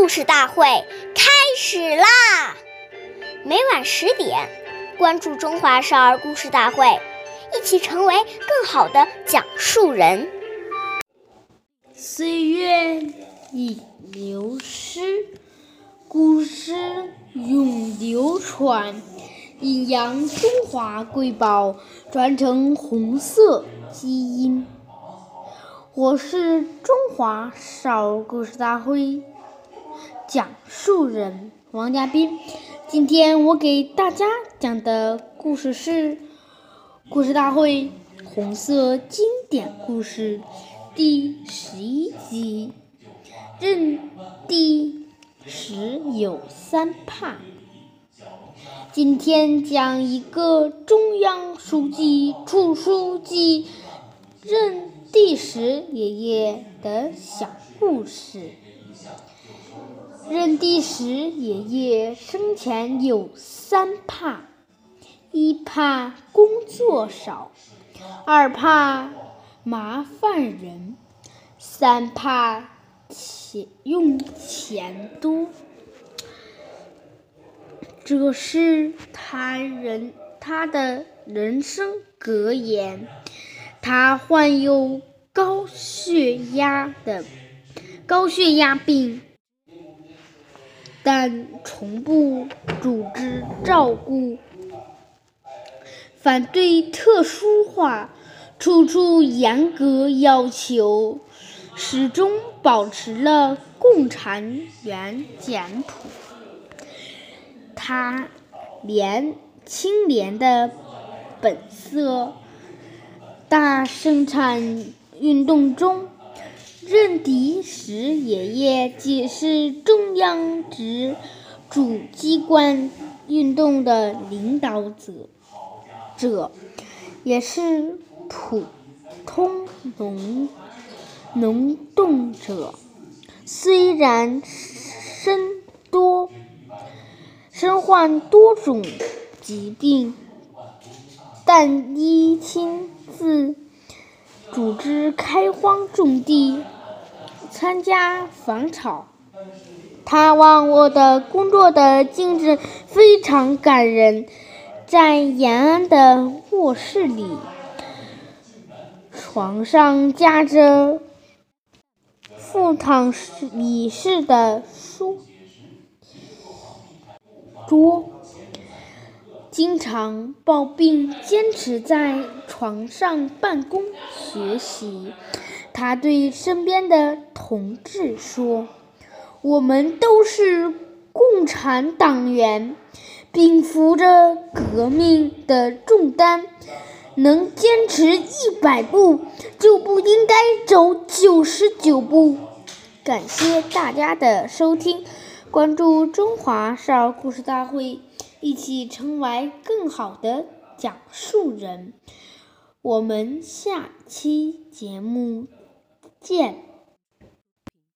故事大会开始啦！每晚十点，关注《中华少儿故事大会》，一起成为更好的讲述人。岁月已流失，故事永流传，阴阳中华瑰宝，传承红色基因。我是中华少儿故事大会讲述人王家斌。今天我给大家讲的故事是《故事大会红色经典故事》第十一集。认地时有三怕。今天讲一个中央书记处书记认。第十爷爷的小故事。任第十爷爷生前有三怕：一怕工作少，二怕麻烦人，三怕钱用钱多。这是他人他的人生格言。他患有高血压的高血压病，但从不组织照顾，反对特殊化，处处严格要求，始终保持了共产原简朴。他连清廉的本色。大生产运动中，任第时爷爷既是中央直主机关运动的领导者，者也是普通农农动者。虽然身多身患多种疾病，但依亲。自组织开荒种地，参加防草。他忘我的工作的精神非常感人。在延安的卧室里，床上架着傅汤李氏的书桌。经常抱病，坚持在床上办公学习。他对身边的同志说：“我们都是共产党员，并负着革命的重担。能坚持一百步，就不应该走九十九步。”感谢大家的收听，关注中华少儿故事大会。一起成为更好的讲述人。我们下期节目见。